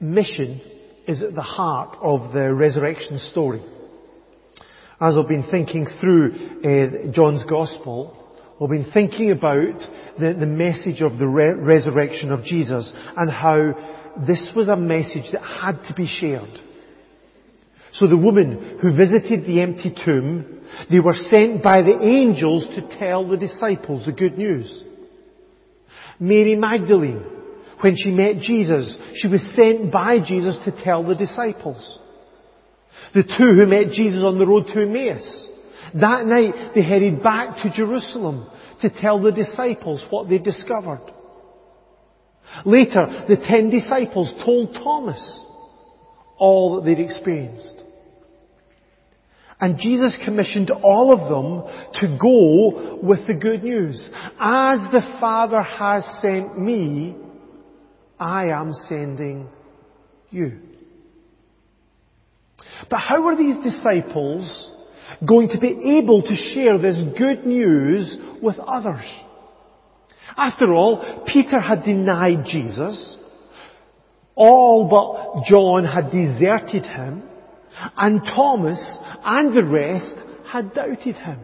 mission is at the heart of the resurrection story. As I've been thinking through uh, John's Gospel, we've been thinking about the, the message of the re- resurrection of Jesus and how this was a message that had to be shared. So the woman who visited the empty tomb, they were sent by the angels to tell the disciples the good news. Mary Magdalene, when she met Jesus, she was sent by Jesus to tell the disciples. The two who met Jesus on the road to Emmaus. That night they headed back to Jerusalem to tell the disciples what they discovered. Later, the ten disciples told Thomas all that they'd experienced. And Jesus commissioned all of them to go with the good news. As the Father has sent me, I am sending you. But how are these disciples going to be able to share this good news with others? After all, Peter had denied Jesus. All but John had deserted him. And Thomas and the rest had doubted him.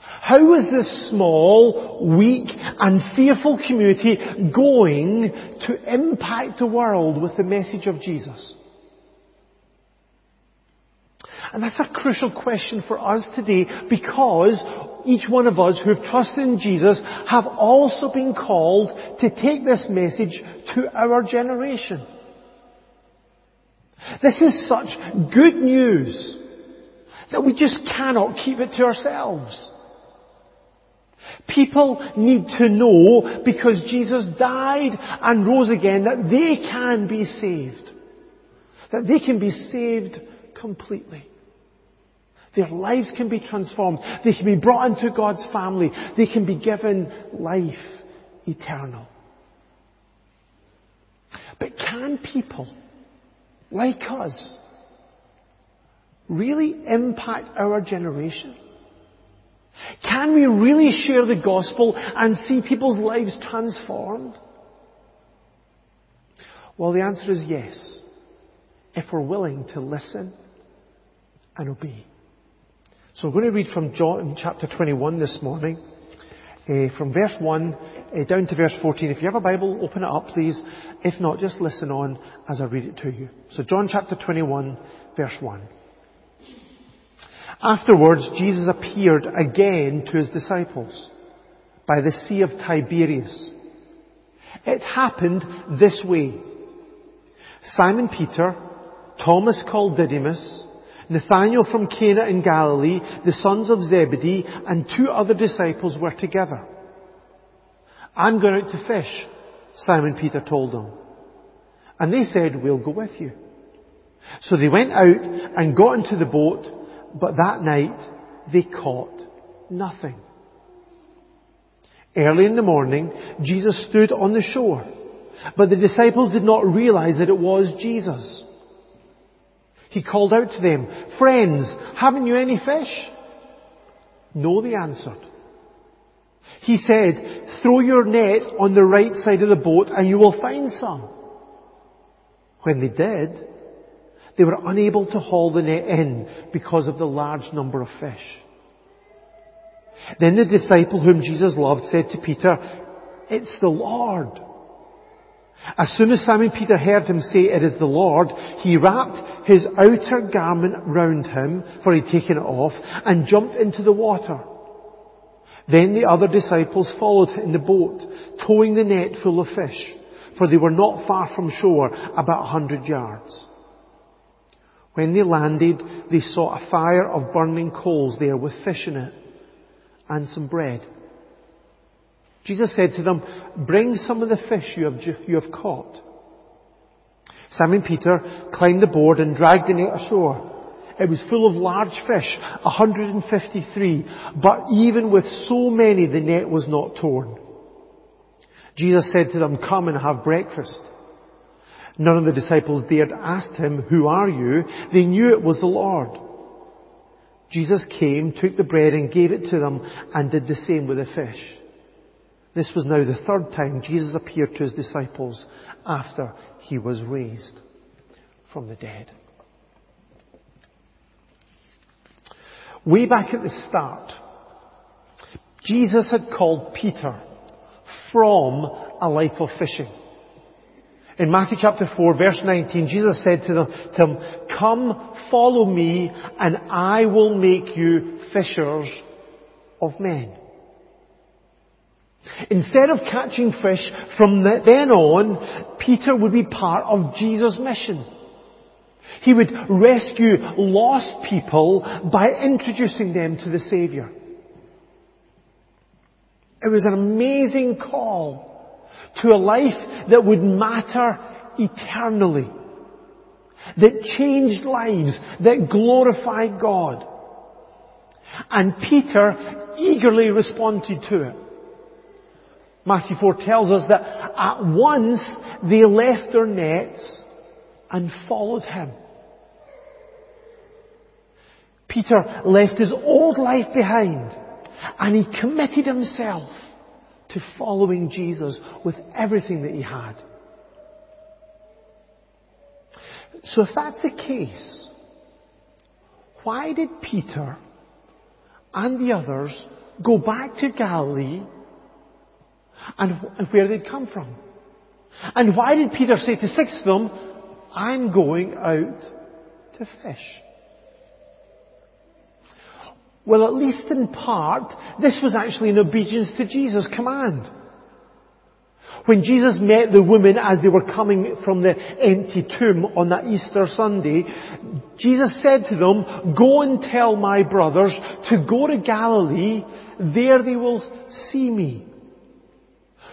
How was this small, weak and fearful community going to impact the world with the message of Jesus? And that's a crucial question for us today because each one of us who have trusted in Jesus have also been called to take this message to our generation. This is such good news that we just cannot keep it to ourselves. People need to know because Jesus died and rose again that they can be saved. That they can be saved completely. Their lives can be transformed. They can be brought into God's family. They can be given life eternal. But can people like us really impact our generation? Can we really share the gospel and see people's lives transformed? Well, the answer is yes, if we're willing to listen and obey. So we're going to read from John chapter 21 this morning, uh, from verse 1 uh, down to verse 14. If you have a Bible, open it up, please. If not, just listen on as I read it to you. So John chapter 21, verse 1. Afterwards, Jesus appeared again to his disciples by the Sea of Tiberias. It happened this way. Simon Peter, Thomas called Didymus, Nathanael from Cana in Galilee, the sons of Zebedee, and two other disciples were together. I'm going out to fish, Simon Peter told them. And they said, we'll go with you. So they went out and got into the boat, but that night they caught nothing. Early in the morning, Jesus stood on the shore, but the disciples did not realize that it was Jesus. He called out to them, Friends, haven't you any fish? No, they answered. He said, Throw your net on the right side of the boat and you will find some. When they did, they were unable to haul the net in because of the large number of fish. Then the disciple whom Jesus loved said to Peter, It's the Lord. As soon as Simon Peter heard him say, it is the Lord, he wrapped his outer garment round him, for he'd taken it off, and jumped into the water. Then the other disciples followed in the boat, towing the net full of fish, for they were not far from shore, about a hundred yards. When they landed, they saw a fire of burning coals there with fish in it, and some bread. Jesus said to them, bring some of the fish you have, you have caught. Simon Peter climbed the board and dragged the net ashore. It was full of large fish, 153, but even with so many the net was not torn. Jesus said to them, come and have breakfast. None of the disciples dared ask him, who are you? They knew it was the Lord. Jesus came, took the bread and gave it to them and did the same with the fish. This was now the third time Jesus appeared to his disciples after he was raised from the dead. Way back at the start, Jesus had called Peter from a life of fishing. In Matthew chapter 4 verse 19, Jesus said to them, to them, come follow me and I will make you fishers of men. Instead of catching fish from then on, Peter would be part of Jesus' mission. He would rescue lost people by introducing them to the Saviour. It was an amazing call to a life that would matter eternally. That changed lives, that glorified God. And Peter eagerly responded to it. Matthew 4 tells us that at once they left their nets and followed him. Peter left his old life behind and he committed himself to following Jesus with everything that he had. So if that's the case, why did Peter and the others go back to Galilee and, where they'd come from? And why did Peter say to six of them, I'm going out to fish? Well, at least in part, this was actually in obedience to Jesus' command. When Jesus met the women as they were coming from the empty tomb on that Easter Sunday, Jesus said to them, go and tell my brothers to go to Galilee, there they will see me.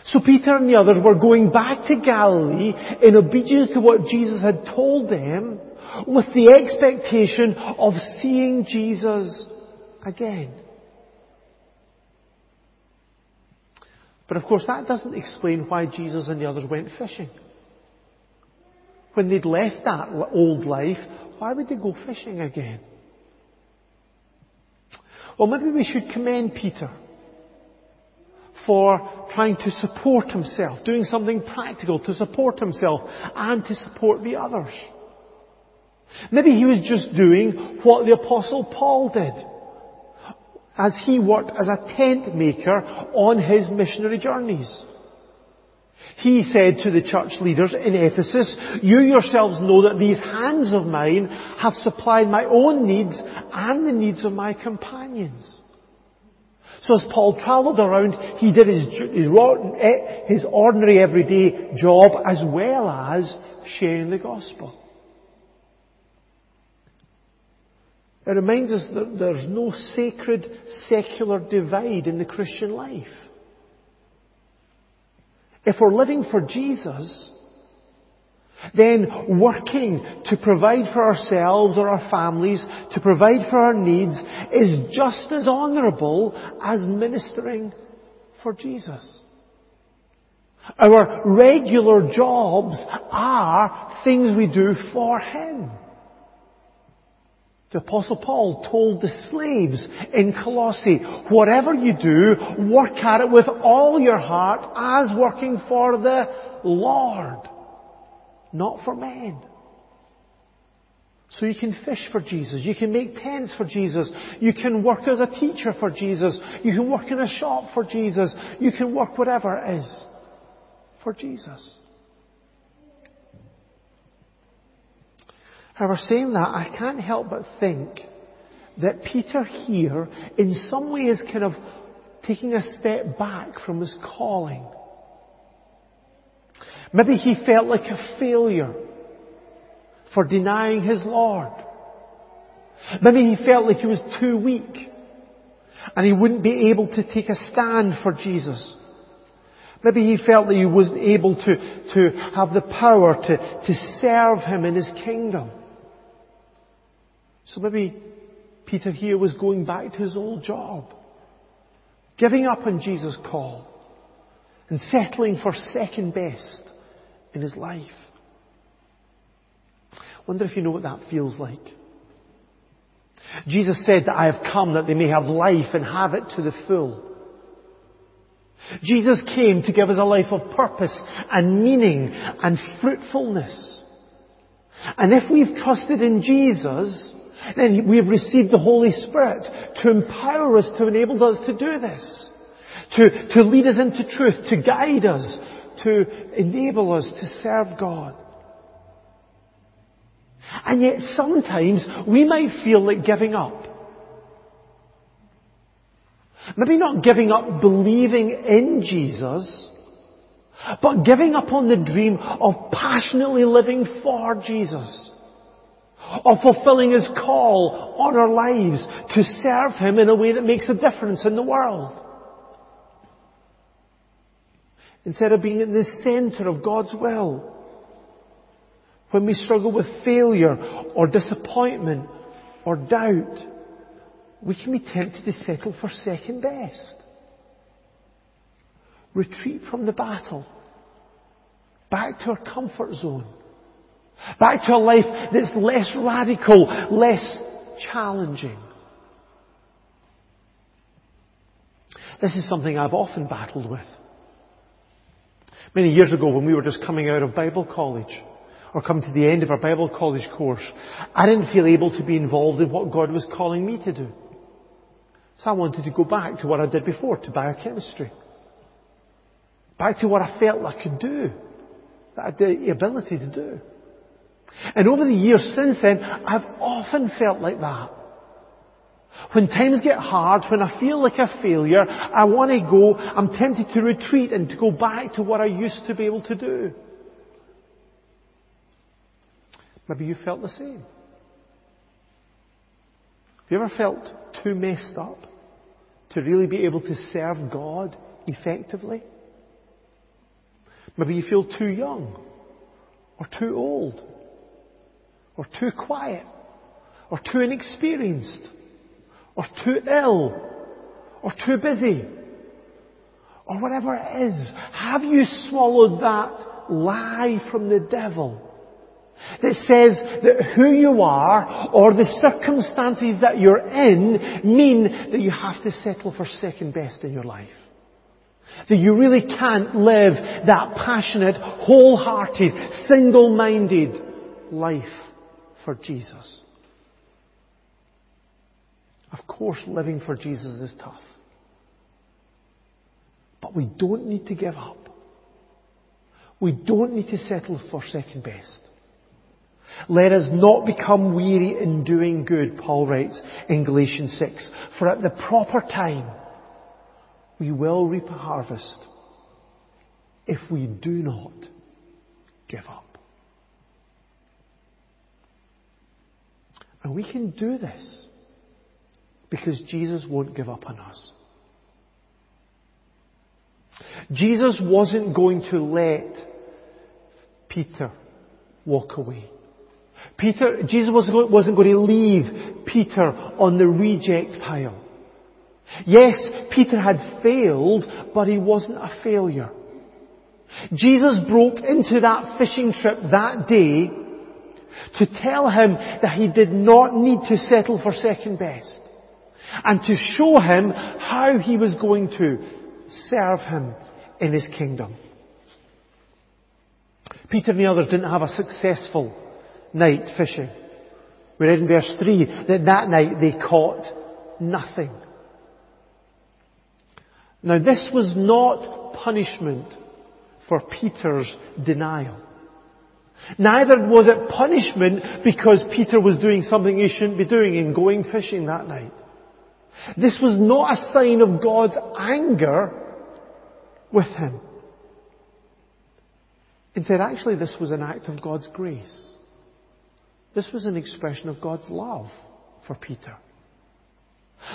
So Peter and the others were going back to Galilee in obedience to what Jesus had told them with the expectation of seeing Jesus again. But of course that doesn't explain why Jesus and the others went fishing. When they'd left that old life, why would they go fishing again? Well, maybe we should commend Peter for trying to support himself, doing something practical to support himself and to support the others. Maybe he was just doing what the apostle Paul did as he worked as a tent maker on his missionary journeys. He said to the church leaders in Ephesus, you yourselves know that these hands of mine have supplied my own needs and the needs of my companions. So as Paul travelled around, he did his, his, eh, his ordinary everyday job as well as sharing the gospel. It reminds us that there's no sacred secular divide in the Christian life. If we're living for Jesus, then working to provide for ourselves or our families, to provide for our needs, is just as honourable as ministering for Jesus. Our regular jobs are things we do for Him. The apostle Paul told the slaves in Colossae, whatever you do, work at it with all your heart as working for the Lord, not for men. So you can fish for Jesus. You can make tents for Jesus. You can work as a teacher for Jesus. You can work in a shop for Jesus. You can work whatever it is for Jesus. However, saying that, I can't help but think that Peter here, in some way, is kind of taking a step back from his calling. Maybe he felt like a failure for denying his Lord. Maybe he felt like he was too weak and he wouldn't be able to take a stand for Jesus. Maybe he felt that he wasn't able to, to have the power to, to serve him in his kingdom. So maybe Peter here was going back to his old job, giving up on Jesus' call, and settling for second best in his life. Wonder if you know what that feels like. Jesus said that I have come that they may have life and have it to the full. Jesus came to give us a life of purpose and meaning and fruitfulness. And if we've trusted in Jesus, then we have received the Holy Spirit to empower us, to enable us to do this. To, to lead us into truth, to guide us, to enable us to serve God. And yet sometimes we might feel like giving up. Maybe not giving up believing in Jesus, but giving up on the dream of passionately living for Jesus. Of fulfilling His call on our lives to serve Him in a way that makes a difference in the world. Instead of being at the center of God's will. When we struggle with failure or disappointment or doubt, we can be tempted to settle for second best. Retreat from the battle. Back to our comfort zone. Back to a life that's less radical, less challenging. This is something I've often battled with. Many years ago when we were just coming out of Bible college, or come to the end of our Bible college course, I didn't feel able to be involved in what God was calling me to do. So I wanted to go back to what I did before, to biochemistry. Back to what I felt I could do. That I had the ability to do. And over the years since then, I've often felt like that. When times get hard, when I feel like a failure, I want to go, I'm tempted to retreat and to go back to what I used to be able to do. Maybe you felt the same. Have you ever felt too messed up to really be able to serve God effectively? Maybe you feel too young, or too old, or too quiet, or too inexperienced, or too ill, or too busy, or whatever it is. Have you swallowed that lie from the devil that says that who you are or the circumstances that you're in mean that you have to settle for second best in your life. That you really can't live that passionate, wholehearted, single-minded life for Jesus. Of course, living for Jesus is tough. But we don't need to give up. We don't need to settle for second best. Let us not become weary in doing good, Paul writes in Galatians 6. For at the proper time, we will reap a harvest if we do not give up. And we can do this because Jesus won't give up on us. Jesus wasn't going to let Peter walk away. Peter, Jesus wasn't going to leave Peter on the reject pile. Yes, Peter had failed, but he wasn't a failure. Jesus broke into that fishing trip that day to tell him that he did not need to settle for second best and to show him how he was going to serve him in his kingdom. Peter and the others didn't have a successful night fishing. We read in verse 3 that that night they caught nothing. Now this was not punishment for Peter's denial. Neither was it punishment because Peter was doing something he shouldn't be doing in going fishing that night. This was not a sign of God's anger with him. Instead, actually, this was an act of God's grace. This was an expression of God's love for Peter.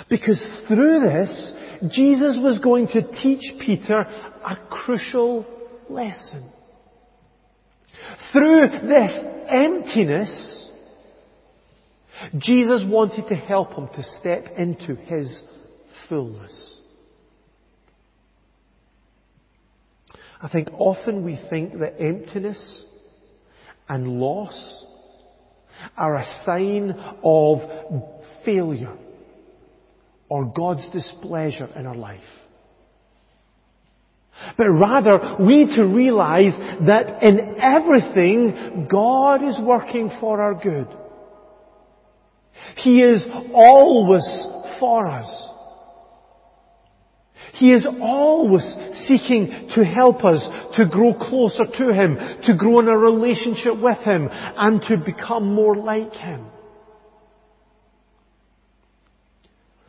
Because through this, Jesus was going to teach Peter a crucial lesson. Through this emptiness, Jesus wanted to help him to step into his fullness. I think often we think that emptiness and loss are a sign of failure or God's displeasure in our life. But rather, we need to realize that in everything, God is working for our good. He is always for us. He is always seeking to help us to grow closer to Him, to grow in a relationship with Him, and to become more like Him.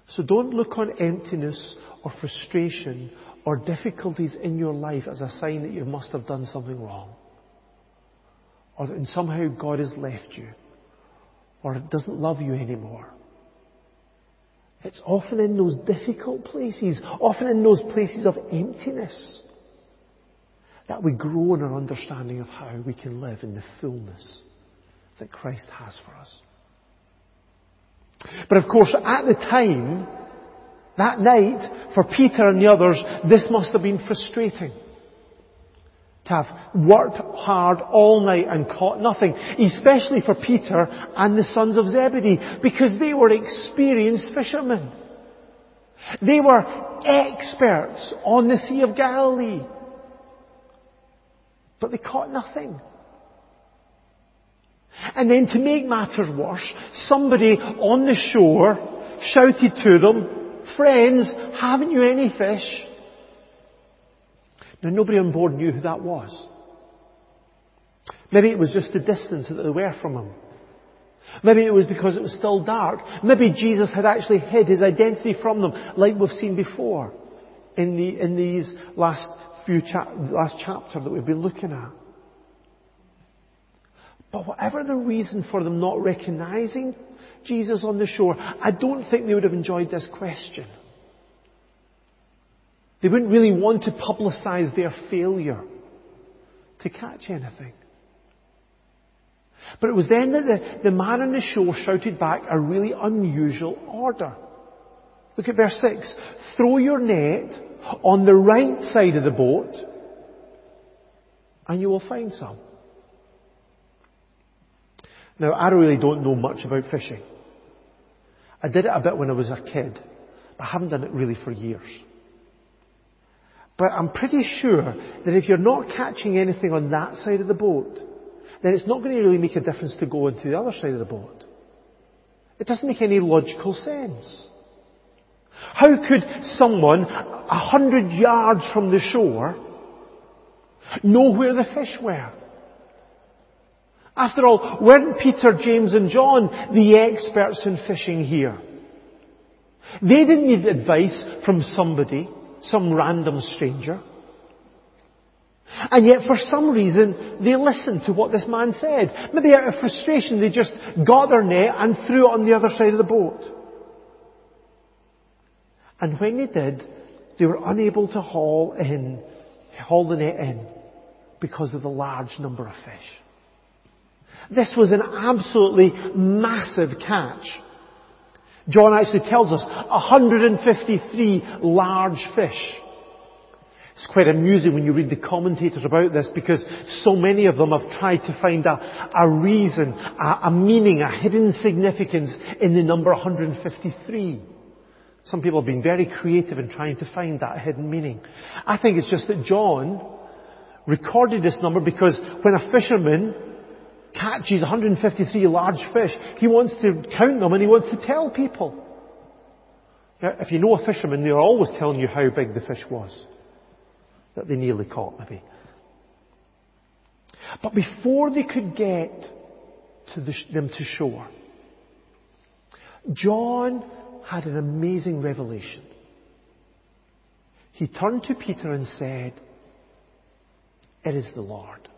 So don't look on emptiness or frustration or difficulties in your life as a sign that you must have done something wrong. Or that somehow God has left you. Or doesn't love you anymore. It's often in those difficult places, often in those places of emptiness, that we grow in our understanding of how we can live in the fullness that Christ has for us. But of course, at the time, that night, for Peter and the others, this must have been frustrating. To have worked hard all night and caught nothing. Especially for Peter and the sons of Zebedee, because they were experienced fishermen. They were experts on the Sea of Galilee. But they caught nothing. And then to make matters worse, somebody on the shore shouted to them, Friends, haven't you any fish? Now nobody on board knew who that was. Maybe it was just the distance that they were from him. Maybe it was because it was still dark. Maybe Jesus had actually hid his identity from them, like we've seen before in, the, in these last few cha- last chapter that we've been looking at. But whatever the reason for them not recognizing Jesus on the shore, I don't think they would have enjoyed this question. They wouldn't really want to publicize their failure to catch anything. But it was then that the, the man on the shore shouted back a really unusual order. Look at verse 6. Throw your net on the right side of the boat and you will find some. Now, I really don't know much about fishing. I did it a bit when I was a kid, but I haven't done it really for years. But I'm pretty sure that if you're not catching anything on that side of the boat, then it's not going to really make a difference to go into the other side of the boat. It doesn't make any logical sense. How could someone a hundred yards from the shore know where the fish were? After all, weren't Peter, James and John the experts in fishing here? They didn't need advice from somebody, some random stranger. And yet for some reason, they listened to what this man said. Maybe out of frustration, they just got their net and threw it on the other side of the boat. And when they did, they were unable to haul in, haul the net in because of the large number of fish. This was an absolutely massive catch. John actually tells us 153 large fish. It's quite amusing when you read the commentators about this because so many of them have tried to find a, a reason, a, a meaning, a hidden significance in the number 153. Some people have been very creative in trying to find that hidden meaning. I think it's just that John recorded this number because when a fisherman catches 153 large fish, he wants to count them and he wants to tell people. Now, if you know a fisherman, they're always telling you how big the fish was that they nearly caught, maybe. But before they could get to the, them to shore, John had an amazing revelation. He turned to Peter and said, It is the Lord.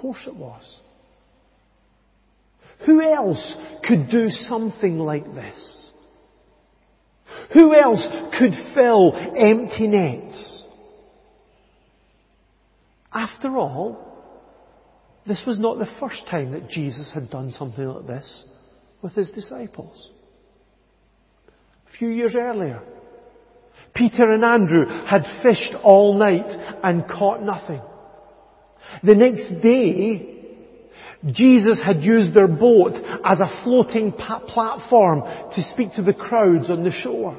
Course it was. Who else could do something like this? Who else could fill empty nets? After all, this was not the first time that Jesus had done something like this with his disciples. A few years earlier, Peter and Andrew had fished all night and caught nothing. The next day, Jesus had used their boat as a floating platform to speak to the crowds on the shore.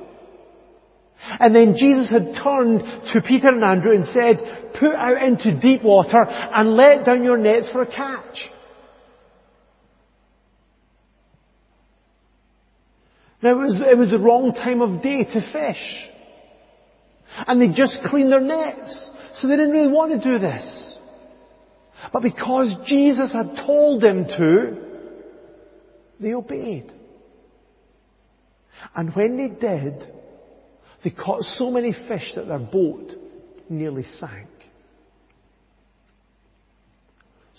And then Jesus had turned to Peter and Andrew and said, put out into deep water and let down your nets for a catch. Now it was, it was the wrong time of day to fish. And they just cleaned their nets. So they didn't really want to do this. But because Jesus had told them to, they obeyed. And when they did, they caught so many fish that their boat nearly sank.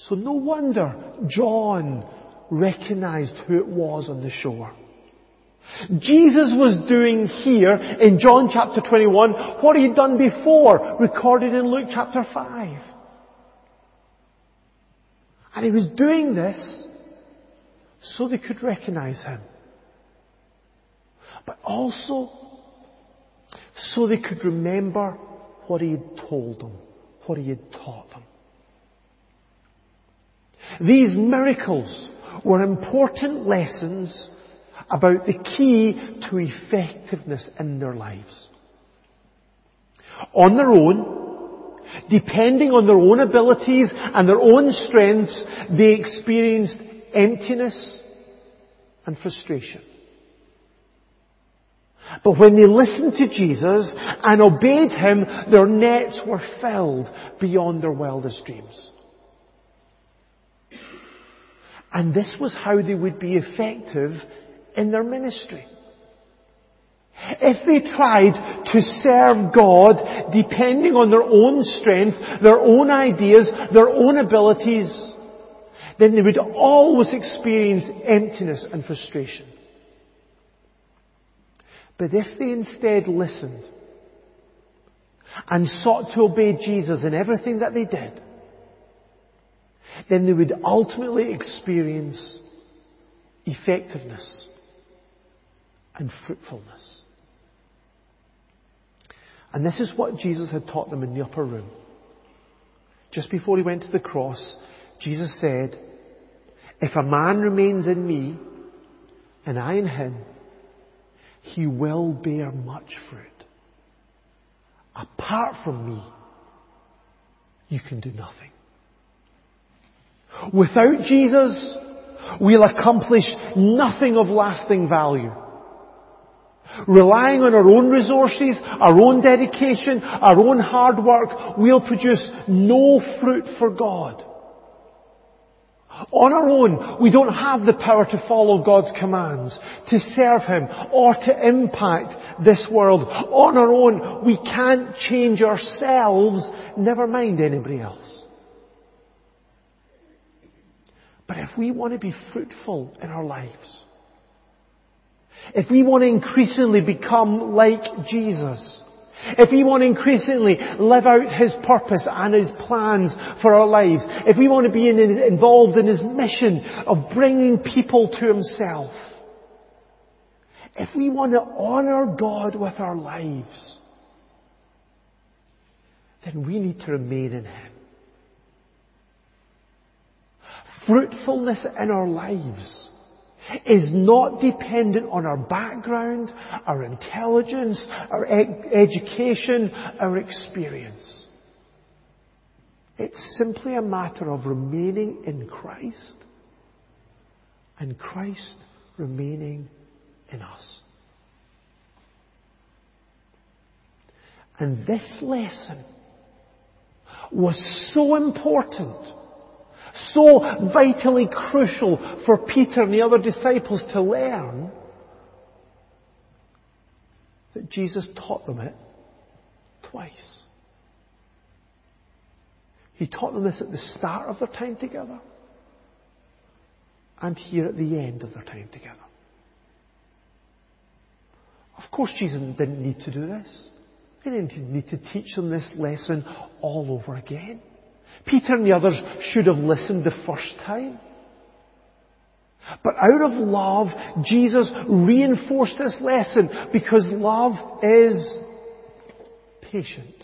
So no wonder John recognized who it was on the shore. Jesus was doing here in John chapter 21 what he had done before, recorded in Luke chapter 5. And he was doing this so they could recognize him. But also so they could remember what he had told them, what he had taught them. These miracles were important lessons about the key to effectiveness in their lives. On their own, depending on their own abilities and their own strengths, they experienced emptiness and frustration. But when they listened to Jesus and obeyed Him, their nets were filled beyond their wildest dreams. And this was how they would be effective in their ministry. If they tried to serve God depending on their own strength, their own ideas, their own abilities, then they would always experience emptiness and frustration. But if they instead listened and sought to obey Jesus in everything that they did, then they would ultimately experience effectiveness and fruitfulness. And this is what Jesus had taught them in the upper room. Just before he went to the cross, Jesus said, If a man remains in me, and I in him, he will bear much fruit. Apart from me, you can do nothing. Without Jesus, we'll accomplish nothing of lasting value. Relying on our own resources, our own dedication, our own hard work, we'll produce no fruit for God. On our own, we don't have the power to follow God's commands, to serve Him, or to impact this world. On our own, we can't change ourselves, never mind anybody else. But if we want to be fruitful in our lives, if we want to increasingly become like Jesus, if we want to increasingly live out His purpose and His plans for our lives, if we want to be in, involved in His mission of bringing people to Himself, if we want to honour God with our lives, then we need to remain in Him. Fruitfulness in our lives is not dependent on our background, our intelligence, our e- education, our experience. It's simply a matter of remaining in Christ and Christ remaining in us. And this lesson was so important so vitally crucial for Peter and the other disciples to learn that Jesus taught them it twice. He taught them this at the start of their time together and here at the end of their time together. Of course, Jesus didn't need to do this. He didn't need to teach them this lesson all over again. Peter and the others should have listened the first time. But out of love, Jesus reinforced this lesson because love is patient.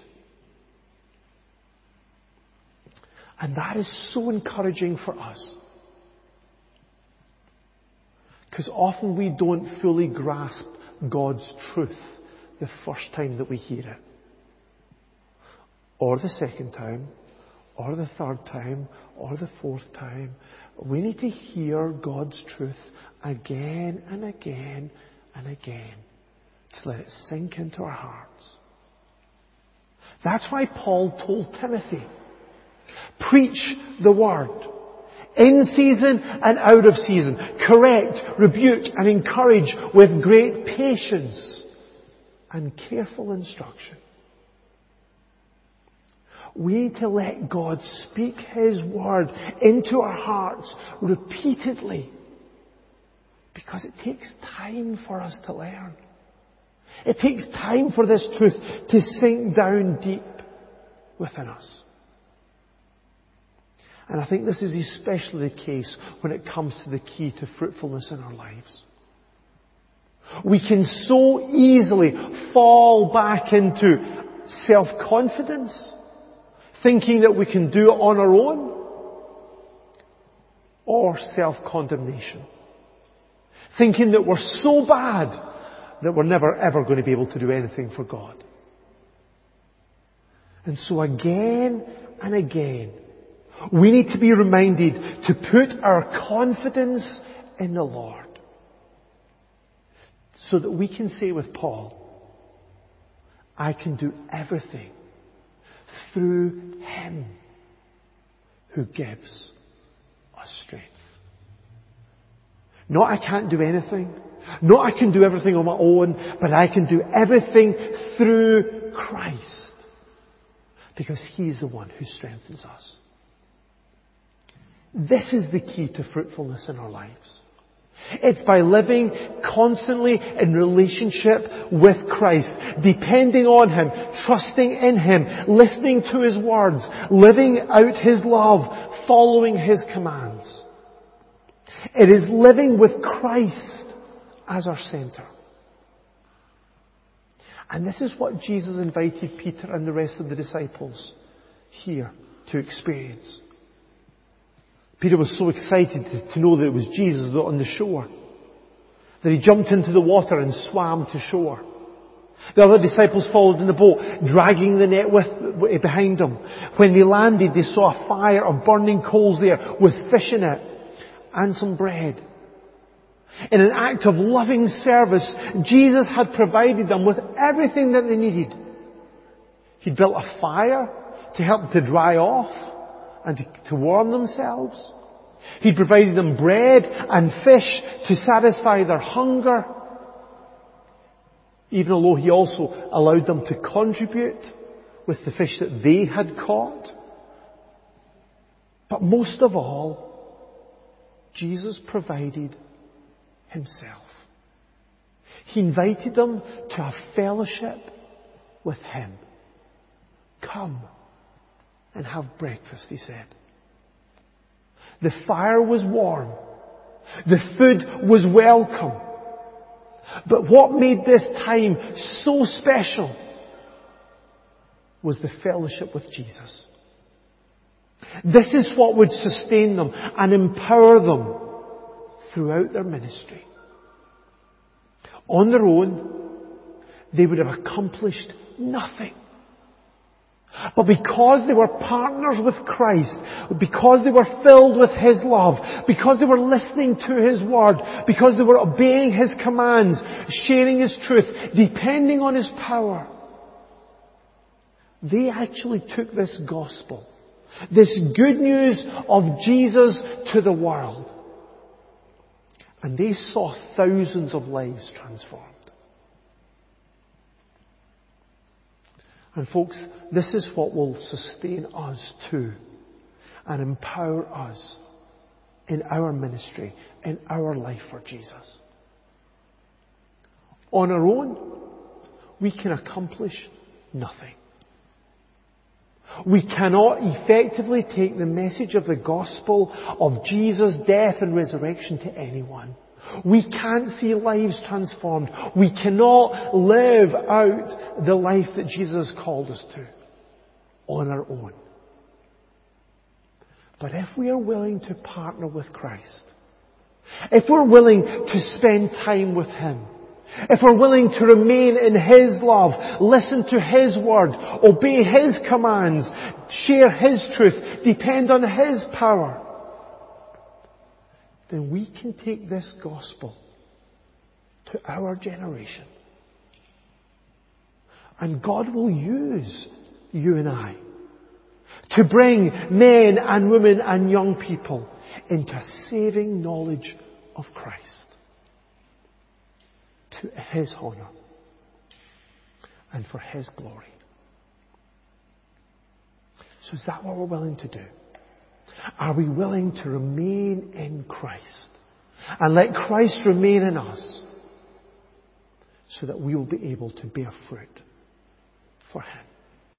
And that is so encouraging for us. Because often we don't fully grasp God's truth the first time that we hear it. Or the second time, or the third time, or the fourth time. We need to hear God's truth again and again and again to let it sink into our hearts. That's why Paul told Timothy, preach the word. In season and out of season. Correct, rebuke and encourage with great patience and careful instruction. We need to let God speak His word into our hearts repeatedly because it takes time for us to learn. It takes time for this truth to sink down deep within us. And I think this is especially the case when it comes to the key to fruitfulness in our lives. We can so easily fall back into self-confidence, thinking that we can do it on our own, or self-condemnation, thinking that we're so bad that we're never ever going to be able to do anything for God. And so again and again, we need to be reminded to put our confidence in the Lord. So that we can say with Paul, I can do everything through Him who gives us strength. Not I can't do anything. Not I can do everything on my own, but I can do everything through Christ. Because He is the one who strengthens us. This is the key to fruitfulness in our lives. It's by living constantly in relationship with Christ, depending on Him, trusting in Him, listening to His words, living out His love, following His commands. It is living with Christ as our center. And this is what Jesus invited Peter and the rest of the disciples here to experience. Peter was so excited to know that it was Jesus on the shore that he jumped into the water and swam to shore. The other disciples followed in the boat, dragging the net with, eh, behind them. When they landed, they saw a fire of burning coals there with fish in it and some bread. In an act of loving service, Jesus had provided them with everything that they needed. He'd built a fire to help them to dry off and to warm themselves. He provided them bread and fish to satisfy their hunger. Even although He also allowed them to contribute with the fish that they had caught. But most of all, Jesus provided Himself. He invited them to a fellowship with Him. Come and have breakfast, he said. The fire was warm. The food was welcome. But what made this time so special was the fellowship with Jesus. This is what would sustain them and empower them throughout their ministry. On their own, they would have accomplished nothing. But because they were partners with Christ, because they were filled with His love, because they were listening to His Word, because they were obeying His commands, sharing His truth, depending on His power, they actually took this gospel, this good news of Jesus to the world. And they saw thousands of lives transformed. And folks, this is what will sustain us too and empower us in our ministry, in our life for Jesus. On our own, we can accomplish nothing. We cannot effectively take the message of the gospel of Jesus' death and resurrection to anyone. We can't see lives transformed. We cannot live out the life that Jesus called us to on our own. But if we are willing to partner with Christ, if we're willing to spend time with Him, if we're willing to remain in His love, listen to His word, obey His commands, share His truth, depend on His power, then we can take this gospel to our generation. And God will use you and I to bring men and women and young people into a saving knowledge of Christ to His honour and for His glory. So is that what we're willing to do? Are we willing to remain in Christ and let Christ remain in us so that we will be able to bear fruit for Him?